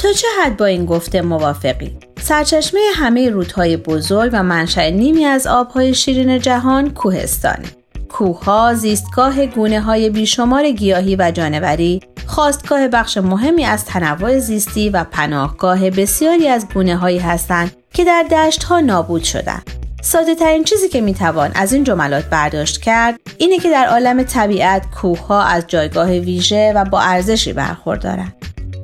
تا چه حد با این گفته موافقی؟ سرچشمه همه رودهای بزرگ و منشأ نیمی از آبهای شیرین جهان کوهستان. کوهها زیستگاه گونه های بیشمار گیاهی و جانوری، خواستگاه بخش مهمی از تنوع زیستی و پناهگاه بسیاری از گونه هایی هستند که در دشت ها نابود شدند. ساده ترین چیزی که می‌توان از این جملات برداشت کرد اینه که در عالم طبیعت کوهها از جایگاه ویژه و با ارزشی برخوردارند.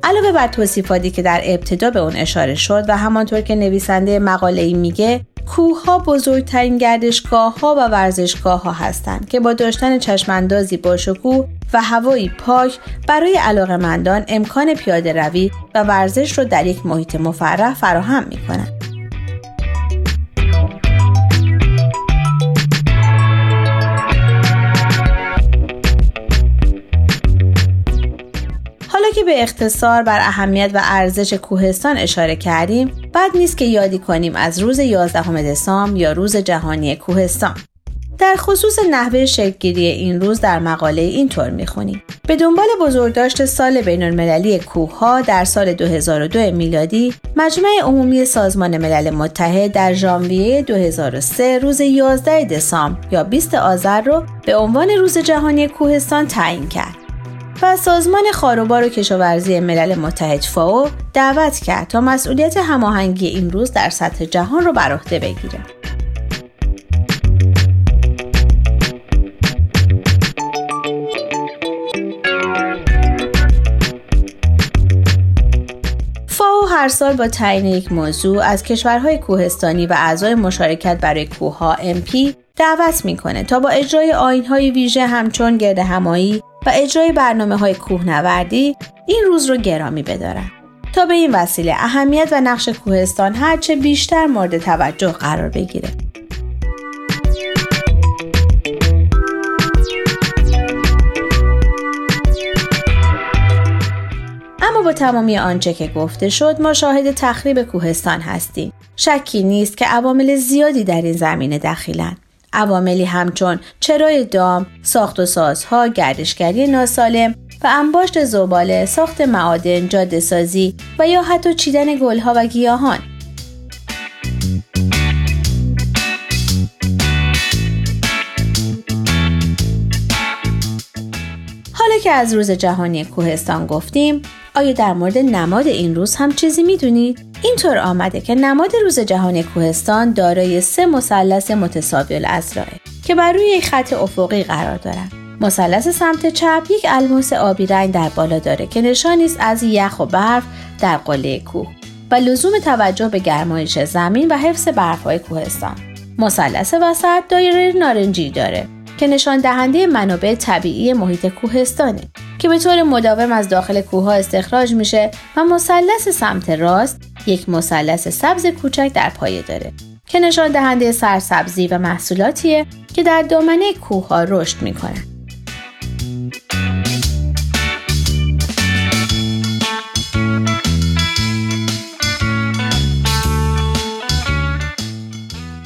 علاوه بر توصیفاتی که در ابتدا به اون اشاره شد و همانطور که نویسنده مقاله ای میگه کوه ها بزرگترین گردشگاه ها و ورزشگاه ها هستند که با داشتن چشماندازی با شکوه و هوایی پاک برای علاقمندان امکان پیاده روی و ورزش رو در یک محیط مفرح فراهم می کنند. به اختصار بر اهمیت و ارزش کوهستان اشاره کردیم بد نیست که یادی کنیم از روز 11 دسامبر یا روز جهانی کوهستان. در خصوص نحوه شکلگیری این روز در مقاله اینطور می‌خونیم. به دنبال بزرگداشت سال بین المللی کوه ها در سال 2002 میلادی مجمع عمومی سازمان ملل متحد در ژانویه 2003 روز 11 دسامبر یا 20 آذر رو به عنوان روز جهانی کوهستان تعیین کرد. و سازمان خاروبار و کشاورزی ملل متحد فاو دعوت کرد تا مسئولیت هماهنگی این روز در سطح جهان رو بر عهده بگیره. هر سال با تعیین یک موضوع از کشورهای کوهستانی و اعضای مشارکت برای کوهها MP دعوت می‌کنه تا با اجرای آینهای ویژه همچون گرد همایی و اجرای برنامه های کوهنوردی این روز رو گرامی بدارن تا به این وسیله اهمیت و نقش کوهستان هرچه بیشتر مورد توجه قرار بگیره. اما با تمامی آنچه که گفته شد ما شاهد تخریب کوهستان هستیم. شکی نیست که عوامل زیادی در این زمینه دخیلند. عواملی همچون چرای دام، ساخت و سازها، گردشگری ناسالم و انباشت زباله، ساخت معادن، جاده سازی و یا حتی چیدن گلها و گیاهان. حالا که از روز جهانی کوهستان گفتیم، آیا در مورد نماد این روز هم چیزی می‌دونید؟ اینطور آمده که نماد روز جهانی کوهستان دارای سه مثلث متساوی الازراره که بر روی خط افقی قرار دارند. مثلث سمت چپ یک الماس آبی رنگ در بالا داره که نشانی است از یخ و برف در قله کوه و لزوم توجه به گرمایش زمین و حفظ برفهای کوهستان. مثلث وسط دایره نارنجی داره که نشان دهنده منابع طبیعی محیط کوهستانه که به طور مداوم از داخل کوه استخراج میشه و مثلث سمت راست یک مثلث سبز کوچک در پایه داره که نشان دهنده سرسبزی و محصولاتیه که در دامنه کوه ها رشد می‌کنن.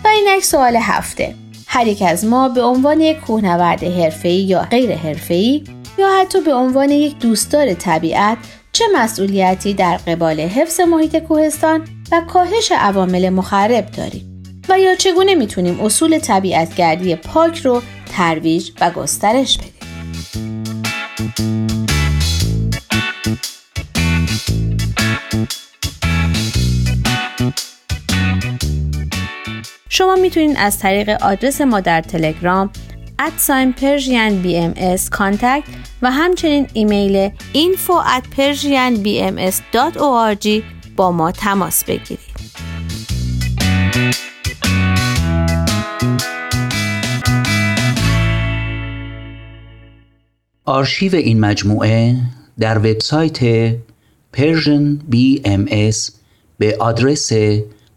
و این سوال هفته هر یک از ما به عنوان یک کوهنورد حرفه‌ای یا غیر حرفه‌ای یا حتی به عنوان یک دوستدار طبیعت چه مسئولیتی در قبال حفظ محیط کوهستان و کاهش عوامل مخرب داریم؟ و یا چگونه می‌تونیم اصول طبیعتگردی پاک رو ترویج و گسترش بدیم؟ شما می‌تونید از طریق آدرس ما در تلگرام ادساین پرژین و همچنین ایمیل info at persianbms.org با ما تماس بگیرید. آرشیو این مجموعه در وبسایت Persian BMS به آدرس